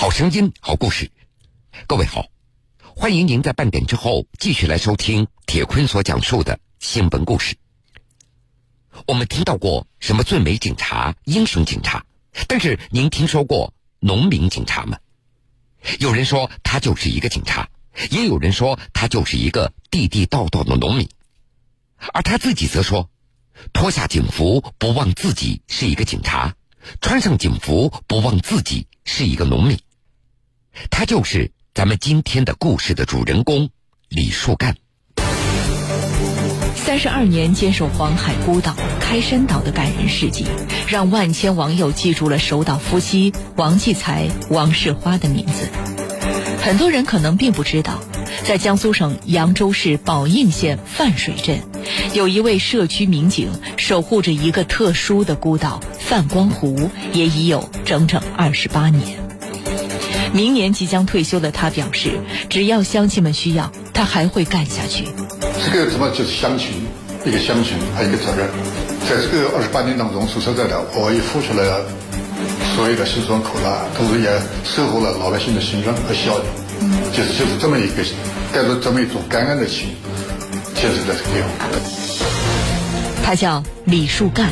好声音，好故事。各位好，欢迎您在半点之后继续来收听铁坤所讲述的新闻故事。我们听到过什么最美警察、英雄警察，但是您听说过农民警察吗？有人说他就是一个警察，也有人说他就是一个地地道道的农民，而他自己则说：脱下警服，不忘自己是一个警察；穿上警服，不忘自己是一个农民。他就是咱们今天的故事的主人公李树干。三十二年坚守黄海孤岛、开山岛的感人事迹，让万千网友记住了守岛夫妻王继才、王世花的名字。很多人可能并不知道，在江苏省扬州市宝应县范水镇，有一位社区民警守护着一个特殊的孤岛——范光湖，也已有整整二十八年。明年即将退休的他表示，只要乡亲们需要，他还会干下去。这个怎么就是乡情，一个乡情，还有一个责任。在这个二十八年当中，说实在的，我也付出了所有的辛酸苦辣，同时也收获了老百姓的信任和孝敬。就是就是这么一个带着这么一种感恩的心，建设在这个地方。他叫李树干，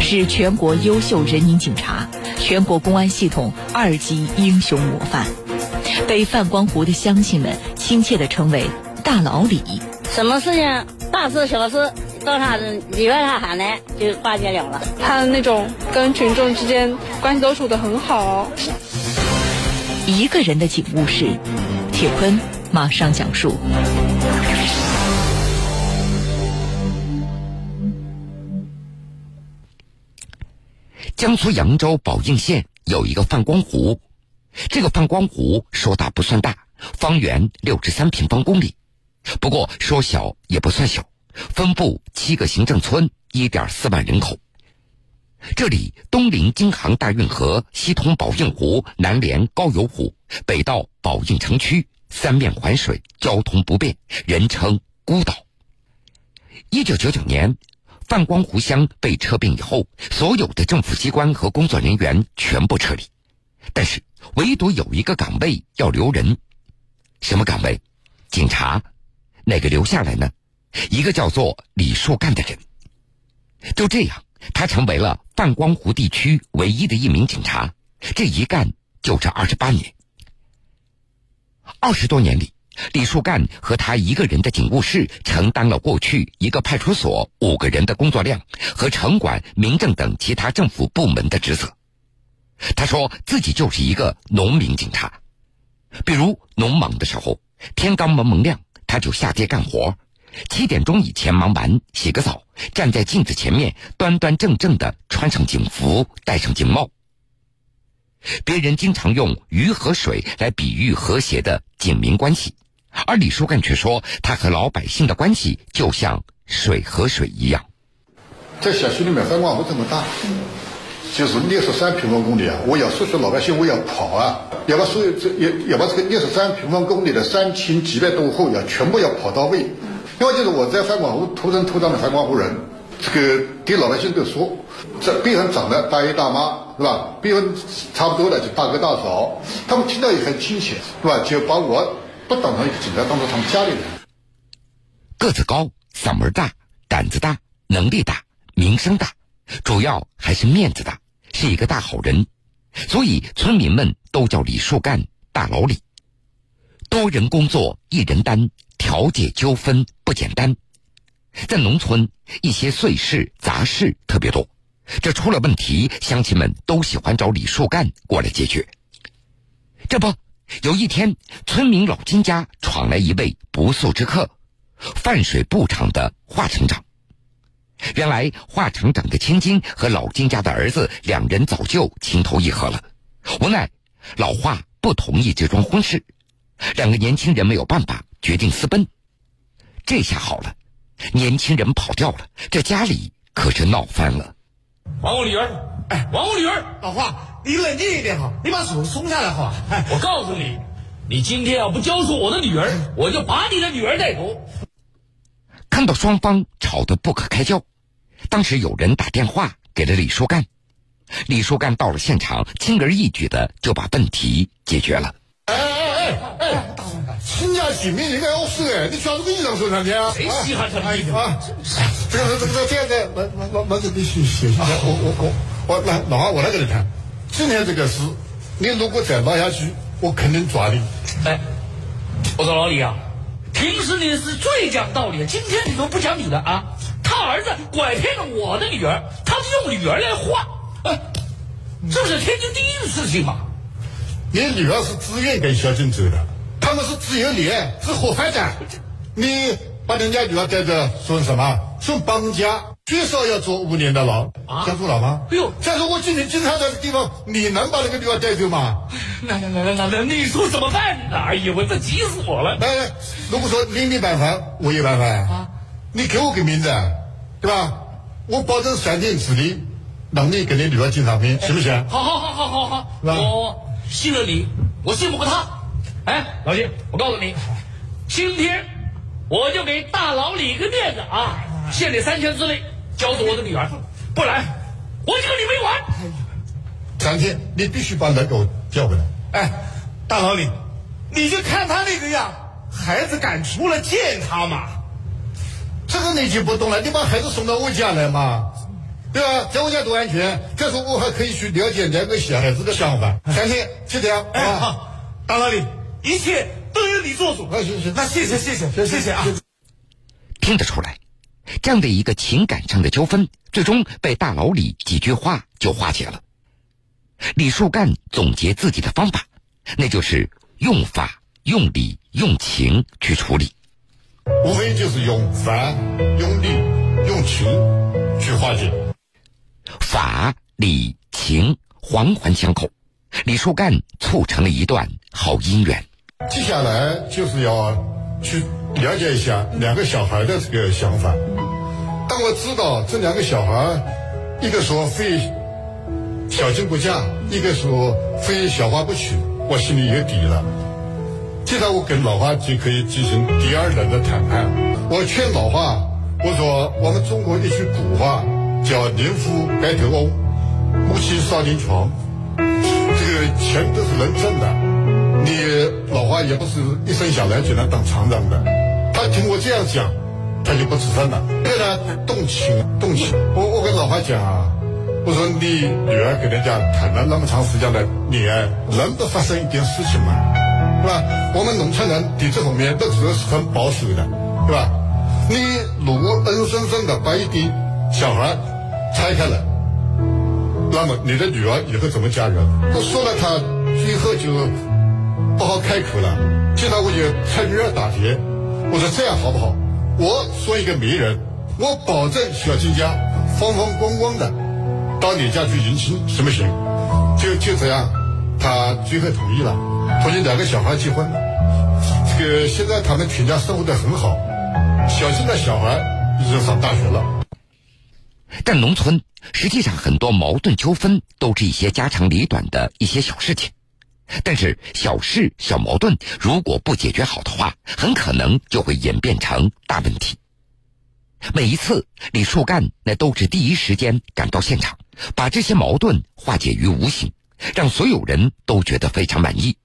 是全国优秀人民警察。全国公安系统二级英雄模范，被范光湖的乡亲们亲切地称为“大老李”。什么事情，大事小事，到他里外他喊来就化解了了。他的那种跟群众之间关系都处得很好。一个人的警务室，铁坤马上讲述。江苏扬州宝应县有一个范光湖，这个范光湖说大不算大，方圆六至三平方公里，不过说小也不算小，分布七个行政村，一点四万人口。这里东临京杭大运河，西通宝应湖，南连高邮湖，北到宝应城区，三面环水，交通不便，人称孤岛。一九九九年。范光湖乡被撤并以后，所有的政府机关和工作人员全部撤离，但是唯独有一个岗位要留人，什么岗位？警察，哪个留下来呢？一个叫做李树干的人。就这样，他成为了范光湖地区唯一的一名警察，这一干就是二十八年。二十多年里。李树干和他一个人的警务室承担了过去一个派出所五个人的工作量和城管、民政等其他政府部门的职责。他说自己就是一个农民警察，比如农忙的时候，天刚蒙蒙亮，他就下街干活，七点钟以前忙完，洗个澡，站在镜子前面，端端正正的穿上警服，戴上警帽。别人经常用鱼和水来比喻和谐的警民关系。而李树干却说，他和老百姓的关系就像水和水一样。在小区里面，范光湖这么大，就是六十三平方公里啊！我要说服老百姓，我要跑啊，要把所有这要要把这个六十三平方公里的三千几百多户要全部要跑到位。另外就是我在范光湖土生土长的范光湖人，这个给老百姓都说，这边上长的大爷大妈是吧？边上差不多的就大哥大嫂，他们听到也很亲切是吧？就把我。不当成一个警察，当做他们家里人。个子高，嗓门大，胆子大，能力大，名声大，主要还是面子大，是一个大好人，所以村民们都叫李树干大老李。多人工作一人担，调解纠纷不简单。在农村，一些碎事杂事特别多，这出了问题，乡亲们都喜欢找李树干过来解决。这不。有一天，村民老金家闯来一位不速之客，泛水布厂的华厂长。原来，华厂长的千金和老金家的儿子两人早就情投意合了，无奈老华不同意这桩婚事，两个年轻人没有办法，决定私奔。这下好了，年轻人跑掉了，这家里可是闹翻了。还我女儿！哎，还我女儿！老华，你冷静一点好，你把手松下来好。我告诉你，你今天要不交出我的女儿，我就把你的女儿带走。看到双方吵得不可开交，当时有人打电话给了李树干，李树干到了现场，轻而易举的就把问题解决了。哎哎哎哎，亲家见面应该要说哎，你穿这个衣裳说上去啊？谁稀罕这哎衣服？啊，这个这个这样子，那那那那就必须写下。我我我我来老王，我来给你谈。今天这个事，你如果再闹下去，我肯定抓你。哎，我说老李啊，平时你是最讲道理，今天你怎么不讲理的啊？他儿子拐骗了我的女儿，他是用女儿来换，哎，这不是天经地义的事情嘛？你女儿是自愿跟小静走的，他们是自由恋，是合法的。你把人家女儿带着，算什么？算绑架，最少要坐五年的牢。啊想坐牢吗？哎呦再说我今天经常在这地方，你能把那个女儿带走吗？那那那那那那你说怎么办呢？哎呀，我这急死我了！来来，如果说你没办法，我也办法啊。你给我个名字，对吧？我保证三天之内让你跟你女儿进上面，行不行？好好好好好好，我信了你，我信不过他。哎，老金，我告诉你，今天我就给大老李个面子啊，限你三天之内交出我的女儿，不然我就跟你没完。张天，你必须把人给我叫回来。哎，大老李，你就看他那个样，孩子敢出来见他吗？这个你就不懂了，你把孩子送到我家来嘛，对吧？在我家多安全。这时候我还可以去了解两个小孩子的想法。张天就这样，哎，啊。好，大老李，一切都由你做主。啊行行那谢谢谢谢谢谢啊。听得出来，这样的一个情感上的纠纷，最终被大老李几句话就化解了。李树干总结自己的方法，那就是用法、用理、用情去处理。无非就是用法、用理、用情去化解。法、理、情环环相扣，李树干促成了一段好姻缘。接下来就是要去了解一下两个小孩的这个想法。当我知道这两个小孩，一个说非小静不嫁，一个说非小花不娶，我心里有底了。接着我跟老花就可以进行第二轮的谈判。我劝老花，我说我们中国一句古话叫“宁夫白头翁，夫妻少年穷”，这个钱都是人挣的。你老花也不是一生下来就能当厂长的。他听我这样讲，他就不吱声了。对他动情，动情。我我跟老花讲啊，我说你女儿跟人家谈了那么长时间的恋爱，能不发生一点事情吗？是吧？我们农村人对这方面都是很保守的，对吧？你如果硬生生的把一点小孩拆开了，那么你的女儿以后怎么嫁人？我说了，她最后就不好开口了。接着我就趁热打铁，我说这样好不好？我说一个媒人，我保证小金家风风光光的到你家去迎亲，行不行？就就这样，他最后同意了，同意两个小孩结婚。这个现在他们全家生活的很好，小金的小孩已经上大学了。但农村实际上很多矛盾纠纷都是一些家长里短的一些小事情，但是小事小矛盾如果不解决好的话，很可能就会演变成大问题。每一次李树干那都是第一时间赶到现场，把这些矛盾化解于无形，让所有人都觉得非常满意。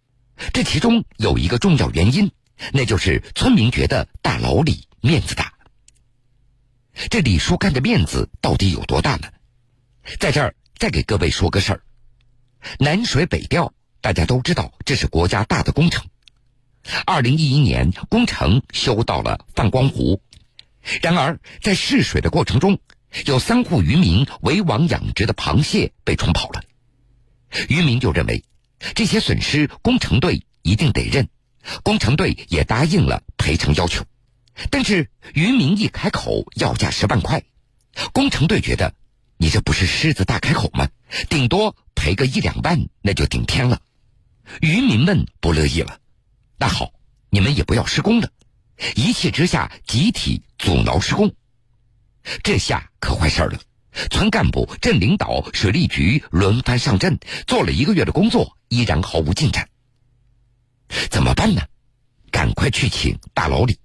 这其中有一个重要原因，那就是村民觉得大老李面子大。这李树干的面子到底有多大呢？在这儿再给各位说个事儿：南水北调，大家都知道这是国家大的工程。二零一一年，工程修到了泛光湖，然而在试水的过程中，有三户渔民围网养殖的螃蟹被冲跑了。渔民就认为这些损失工程队一定得认，工程队也答应了赔偿要求。但是渔民一开口要价十万块，工程队觉得你这不是狮子大开口吗？顶多赔个一两万那就顶天了。渔民们不乐意了，那好，你们也不要施工了。一气之下，集体阻挠施工。这下可坏事了，村干部、镇领导、水利局轮番上阵，做了一个月的工作，依然毫无进展。怎么办呢？赶快去请大老李。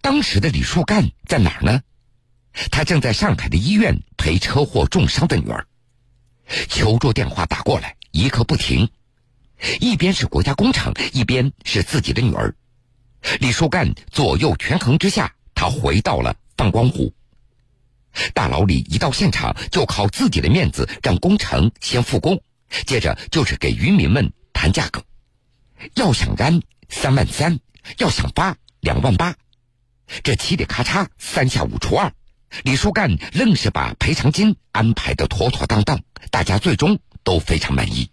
当时的李树干在哪儿呢？他正在上海的医院陪车祸重伤的女儿。求助电话打过来一刻不停，一边是国家工程，一边是自己的女儿。李树干左右权衡之下，他回到了放光湖。大老李一到现场，就靠自己的面子让工程先复工，接着就是给渔民们谈价格，要想干三万三，要想发两万八，这嘁里咔嚓三下五除二，李树干愣是把赔偿金安排的妥妥当当，大家最终都非常满意。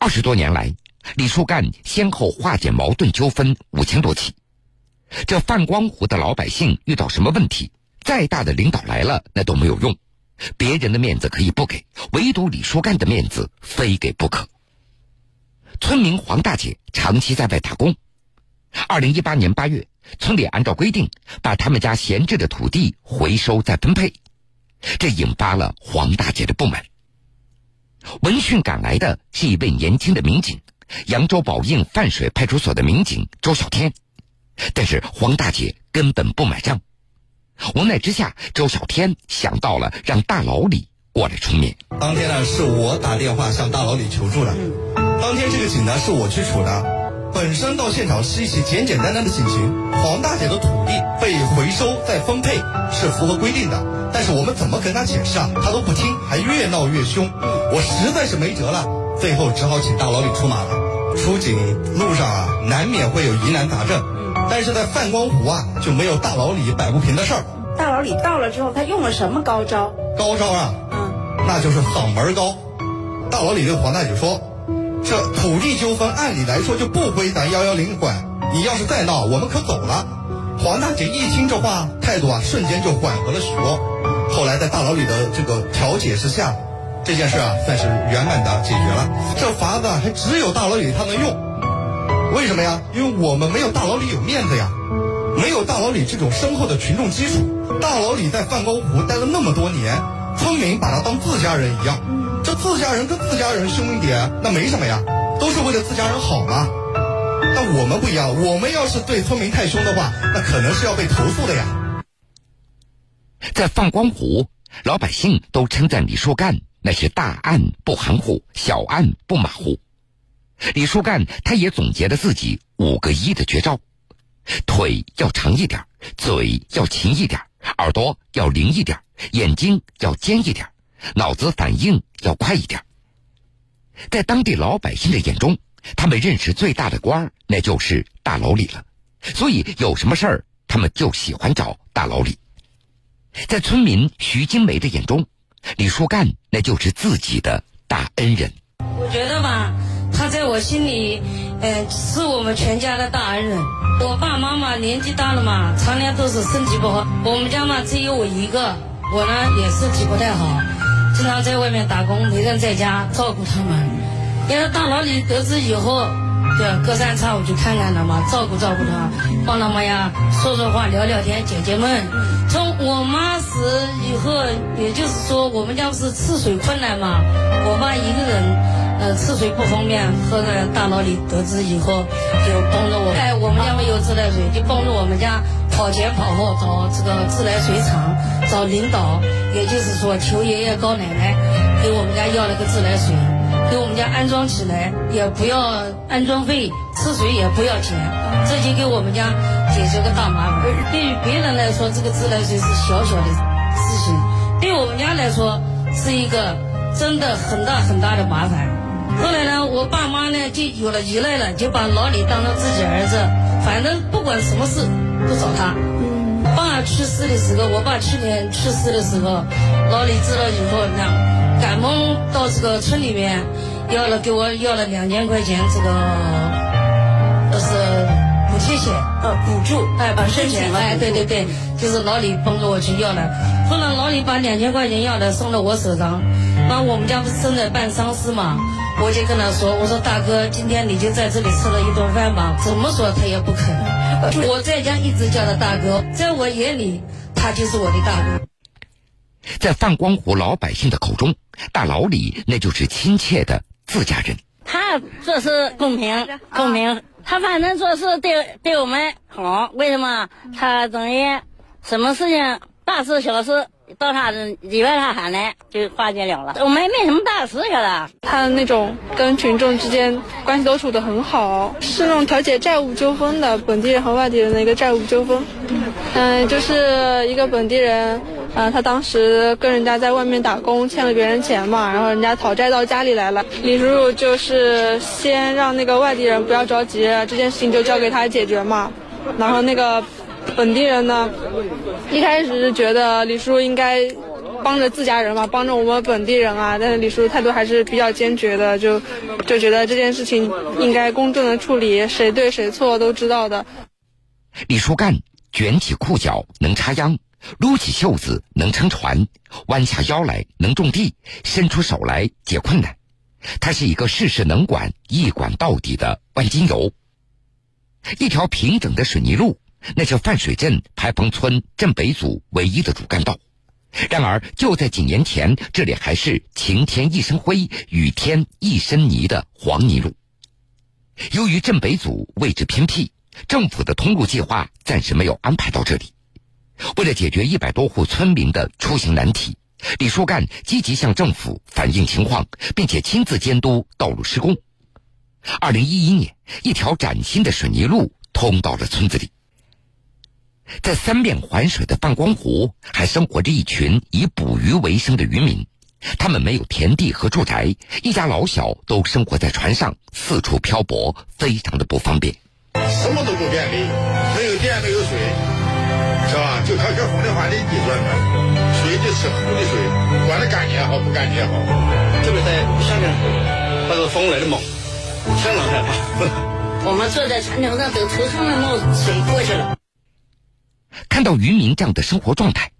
二十多年来，李树干先后化解矛盾纠纷五千多起，这范光湖的老百姓遇到什么问题？再大的领导来了，那都没有用。别人的面子可以不给，唯独李树干的面子非给不可。村民黄大姐长期在外打工。二零一八年八月，村里按照规定把他们家闲置的土地回收再分配，这引发了黄大姐的不满。闻讯赶来的是一位年轻的民警，扬州宝应泛水派出所的民警周小天，但是黄大姐根本不买账。无奈之下，周小天想到了让大老李过来出面。当天呢，是我打电话向大老李求助的。当天这个警呢，是我去处的。本身到现场是一起简简单单的警情。黄大姐的土地被回收再分配是符合规定的，但是我们怎么跟她解释啊，她都不听，还越闹越凶。我实在是没辙了，最后只好请大老李出马了。出警路上啊，难免会有疑难杂症。但是在范光湖啊，就没有大老李摆不平的事儿。大老李到了之后，他用了什么高招？高招啊，嗯，那就是嗓门高。大老李对黄大姐说：“这土地纠纷按理来说就不归咱幺幺零管，你要是再闹，我们可走了。”黄大姐一听这话，态度啊瞬间就缓和了许多。后来在大老李的这个调解之下，这件事啊算是圆满的解决了。这法子还只有大老李他能用。为什么呀？因为我们没有大老李有面子呀，没有大老李这种深厚的群众基础。大老李在范光湖待了那么多年，村民把他当自家人一样。这自家人跟自家人凶一点，那没什么呀，都是为了自家人好嘛。但我们不一样，我们要是对村民太凶的话，那可能是要被投诉的呀。在放光湖，老百姓都称赞李树干那是大案不含糊，小案不马虎。李树干，他也总结了自己五个一的绝招：腿要长一点，嘴要勤一点，耳朵要灵一点，眼睛要尖一点，脑子反应要快一点。在当地老百姓的眼中，他们认识最大的官儿那就是大老李了，所以有什么事儿，他们就喜欢找大老李。在村民徐金梅的眼中，李树干那就是自己的大恩人。我觉得吧。他在我心里，呃，是我们全家的大恩人。我爸妈妈年纪大了嘛，常年都是身体不好。我们家嘛只有我一个，我呢也身体不太好，经常在外面打工，没人在家照顾他们。因为大老李得知以后，对，隔三差五就看看他嘛，照顾照顾他，帮他们呀说说话、聊聊天、解解闷。从我妈死以后，也就是说我们家不是吃水困难嘛，我爸一个人。呃，吃水不方便，后来大老李得知以后，就帮着我。哎，我们家没有自来水，就帮着我们家跑前跑后找这个自来水厂，找领导，也就是说求爷爷告奶奶给我们家要了个自来水，给我们家安装起来，也不要安装费，吃水也不要钱，这就给我们家解决个大麻烦。对于别人来说，这个自来水是小小的事情，对我们家来说是一个真的很大很大的麻烦。后来呢，我爸妈呢就有了依赖了，就把老李当成自己儿子，反正不管什么事都找他。嗯爸去世的时候，我爸去年去世的时候，老李知道以后呢，赶忙到这个村里面要了给我要了两千块钱，这个就是补贴钱，呃，补助，哎，补贴钱，哎，对对对，就是老李帮着我去要了。后来老李把两千块钱要的送到我手上，那我们家不是正在办丧事嘛。我就跟他说：“我说大哥，今天你就在这里吃了一顿饭吧。怎么说他也不肯。我在家一直叫他大哥，在我眼里，他就是我的大哥。”在范光湖老百姓的口中，大老李那就是亲切的自家人。他做事公平，公平。他反正做事对对我们好。为什么？他等于什么事情，大事小事到他里边他喊来就化解了了。我们也没什么大事晓得。他那种跟群众之间关系都处得很好，是那种调解债务纠纷的本地人和外地人的一个债务纠纷。嗯，就是一个本地人。啊，他当时跟人家在外面打工，欠了别人钱嘛，然后人家讨债到家里来了。李叔叔就是先让那个外地人不要着急，这件事情就交给他解决嘛。然后那个本地人呢，一开始是觉得李叔应该帮着自家人嘛，帮着我们本地人啊。但是李叔态度还是比较坚决的，就就觉得这件事情应该公正的处理，谁对谁错都知道的。李叔干卷起裤脚能插秧。撸起袖子能撑船，弯下腰来能种地，伸出手来解困难。他是一个事事能管、一管到底的万金油。一条平整的水泥路，那是范水镇排棚村镇北组唯一的主干道。然而，就在几年前，这里还是晴天一身灰，雨天一身泥的黄泥路。由于镇北组位置偏僻，政府的通路计划暂时没有安排到这里。为了解决一百多户村民的出行难题，李树干积极向政府反映情况，并且亲自监督道路施工。二零一一年，一条崭新的水泥路通到了村子里。在三面环水的泛光湖，还生活着一群以捕鱼为生的渔民。他们没有田地和住宅，一家老小都生活在船上，四处漂泊，非常的不方便。什么都不便利，没有电，没有水。是吧？就靠这风的话，你地转转，水就是湖的水，管它干也好，不干也好。特别在下面，那个风来的猛，相当害怕。我们坐在船头上，都头上的冒水过去了。看到渔民这样的生活状态，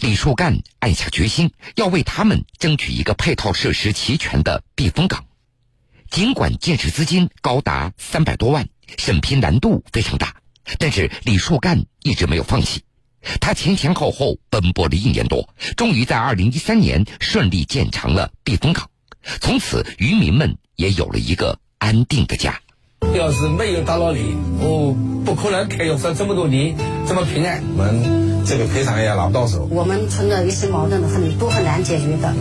李树干暗下决心，要为他们争取一个配套设施齐全的避风港。尽管建设资金高达三百多万，审批难度非常大，但是李树干一直没有放弃。他前前后后奔波了一年多，终于在二零一三年顺利建成了避风港。从此，渔民们也有了一个安定的家。要是没有大老李，我不可能开上这么多年这么平安。我们这个赔偿也拿不到手。我们存的一些矛盾很都很难解决的。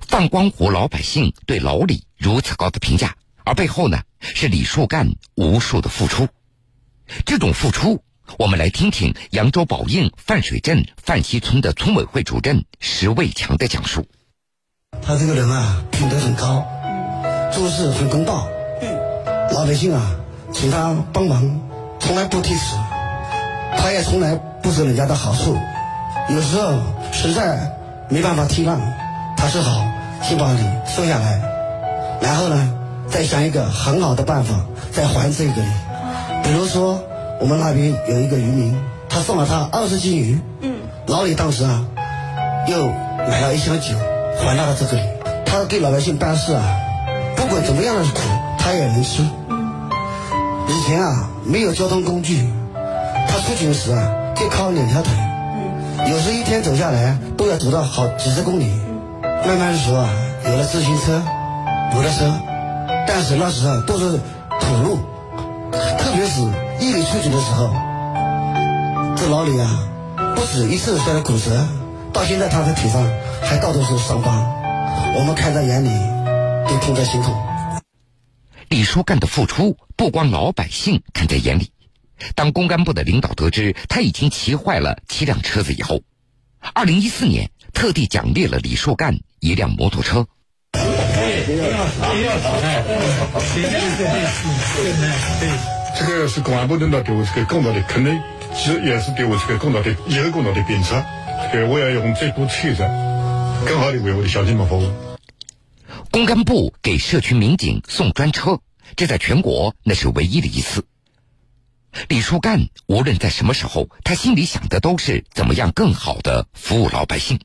范光湖老百姓对老李如此高的评价。而背后呢，是李树干无数的付出。这种付出，我们来听听扬州宝应范水镇范溪村的村委会主任石卫强的讲述。他这个人啊，品德很高，做事很公道。老百姓啊，请他帮忙，从来不推辞，他也从来不收人家的好处。有时候实在没办法体谅，他只好先把你收下来，然后呢？再想一个很好的办法，再还这个礼。比如说，我们那边有一个渔民，他送了他二十斤鱼。嗯。老李当时啊，又买了一箱酒，还他的这个。他给老百姓办事啊，不管怎么样的苦，他也能吃。以前啊，没有交通工具，他出行时啊，就靠两条腿。有时一天走下来都要走到好几十公里。慢慢说啊，有了自行车，有了车。但是那时候都是土路，特别是夜里出行的时候，这老李啊，不止一次摔了骨折，到现在他的腿上还到处是伤疤，我们看在眼里，都痛在心头。李树干的付出，不光老百姓看在眼里，当公安部的领导得知他已经骑坏了七辆车子以后，二零一四年特地奖励了李树干一辆摩托车。这个是公安部领导给我这个公道的肯定，其实也是给我这个公道的以后公道的鞭策。这个我要用这部车子，更好的为我的乡亲们服务。公安部给社区民警送专车，这在全国那是唯一的一次。李树干无论在什么时候，他心里想的都是怎么样更好的服务老百姓。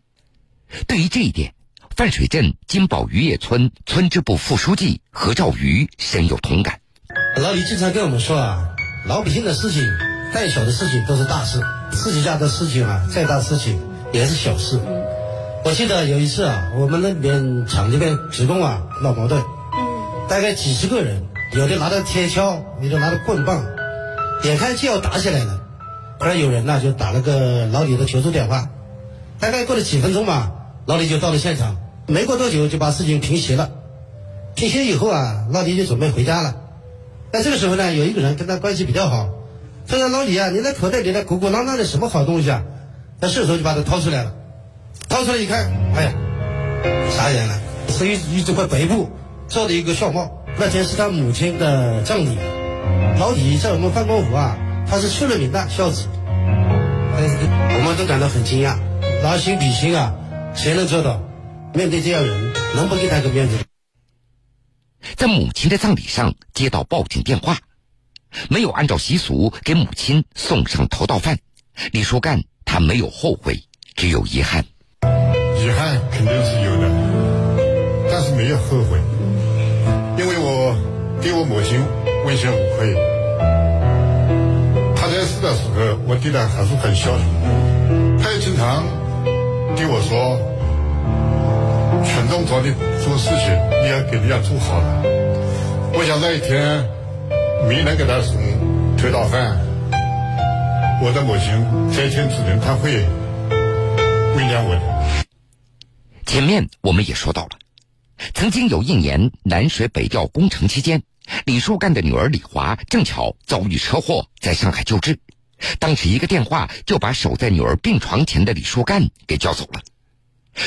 对于这一点。范水镇金宝渔业村村支部副书记何兆瑜深有同感。老李经常跟我们说啊，老百姓的事情，再小的事情都是大事；自己家的事情啊，再大事情也是小事。我记得有一次啊，我们那边厂里边职工啊闹矛盾，大概几十个人，有的拿着铁锹，有的拿着棍棒，眼看就要打起来了。突然有人呢就打了个老李的求助电话，大概过了几分钟吧，老李就到了现场，没过多久就把事情平息了。平息以后啊，老李就准备回家了。但这个时候呢，有一个人跟他关系比较好，他说：“老李啊，你那口袋里那鼓鼓囊囊的什么好东西啊？”他顺手就把它掏出来了，掏出来一看，哎呀，傻眼了，是一一这块白布做的一个孝帽。那天是他母亲的葬礼，老李在我们范公府啊，他是出了名的孝子，我们都感到很惊讶，拿心比心啊，谁能做到？面对这样人，能不给他个面子？在母亲的葬礼上接到报警电话，没有按照习俗给母亲送上头道饭，李树干他没有后悔，只有遗憾。遗憾肯定是有的，但是没有后悔，因为我对我母亲问心无愧。她在世的时候，我对她还是很孝顺，她也经常对我说：“群众找你做事情，你要给人家做好了。”我想那一天没能给她送头道饭，我的母亲在天之灵，她会原谅我的。前面我们也说到了，曾经有一年南水北调工程期间，李树干的女儿李华正巧遭遇车祸，在上海救治。当时一个电话就把守在女儿病床前的李树干给叫走了。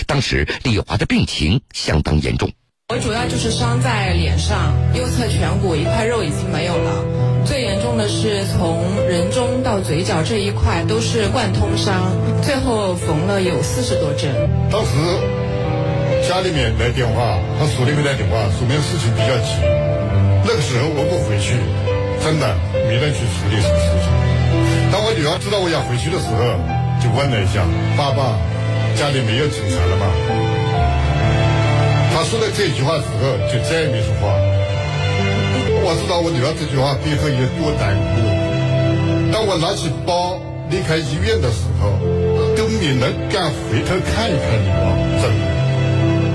当时李华的病情相当严重，我主要就是伤在脸上，右侧颧骨一块肉已经没有了，的是从人中到嘴角这一块都是贯通伤，最后缝了有四十多针。当时家里面来电话，他署里面来电话，说明事情比较急。那个时候我不回去，真的没人去处理这个事情。当我女儿知道我要回去的时候，就问了一下：“爸爸，家里没有警察了吗？”他说了这句话之后，就再也没说话。我知道我女儿这句话背后有多难过。当我拿起包离开医院的时候，都没能敢回头看一看女儿，真的。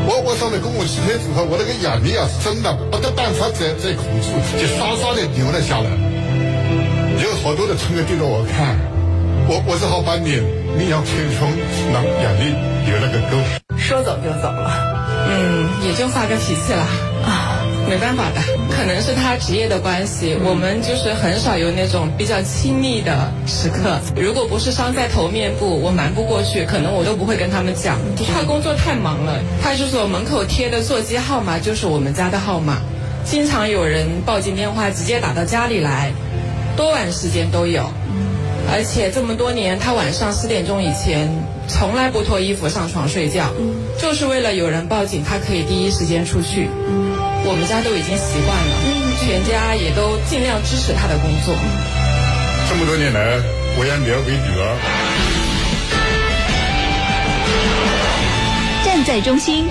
我我上了公共汽车之后，我那个眼泪啊，真的没得办法再再控制，就刷刷的流了下来。有好多的乘客盯着我看，我我只好把脸面向天窗，让眼泪流了个够。说走就走了，嗯，也就发个脾气了啊，没办法的，可能是他职业的关系，我们就是很少有那种比较亲密的时刻。如果不是伤在头面部，我瞒不过去，可能我都不会跟他们讲。他工作太忙了，派出所门口贴的座机号码就是我们家的号码，经常有人报警电话直接打到家里来，多晚时间都有。而且这么多年，他晚上十点钟以前从来不脱衣服上床睡觉，就是为了有人报警，他可以第一时间出去。我们家都已经习惯了，全家也都尽量支持他的工作。这么多年来，我也没有给女儿。站在中心，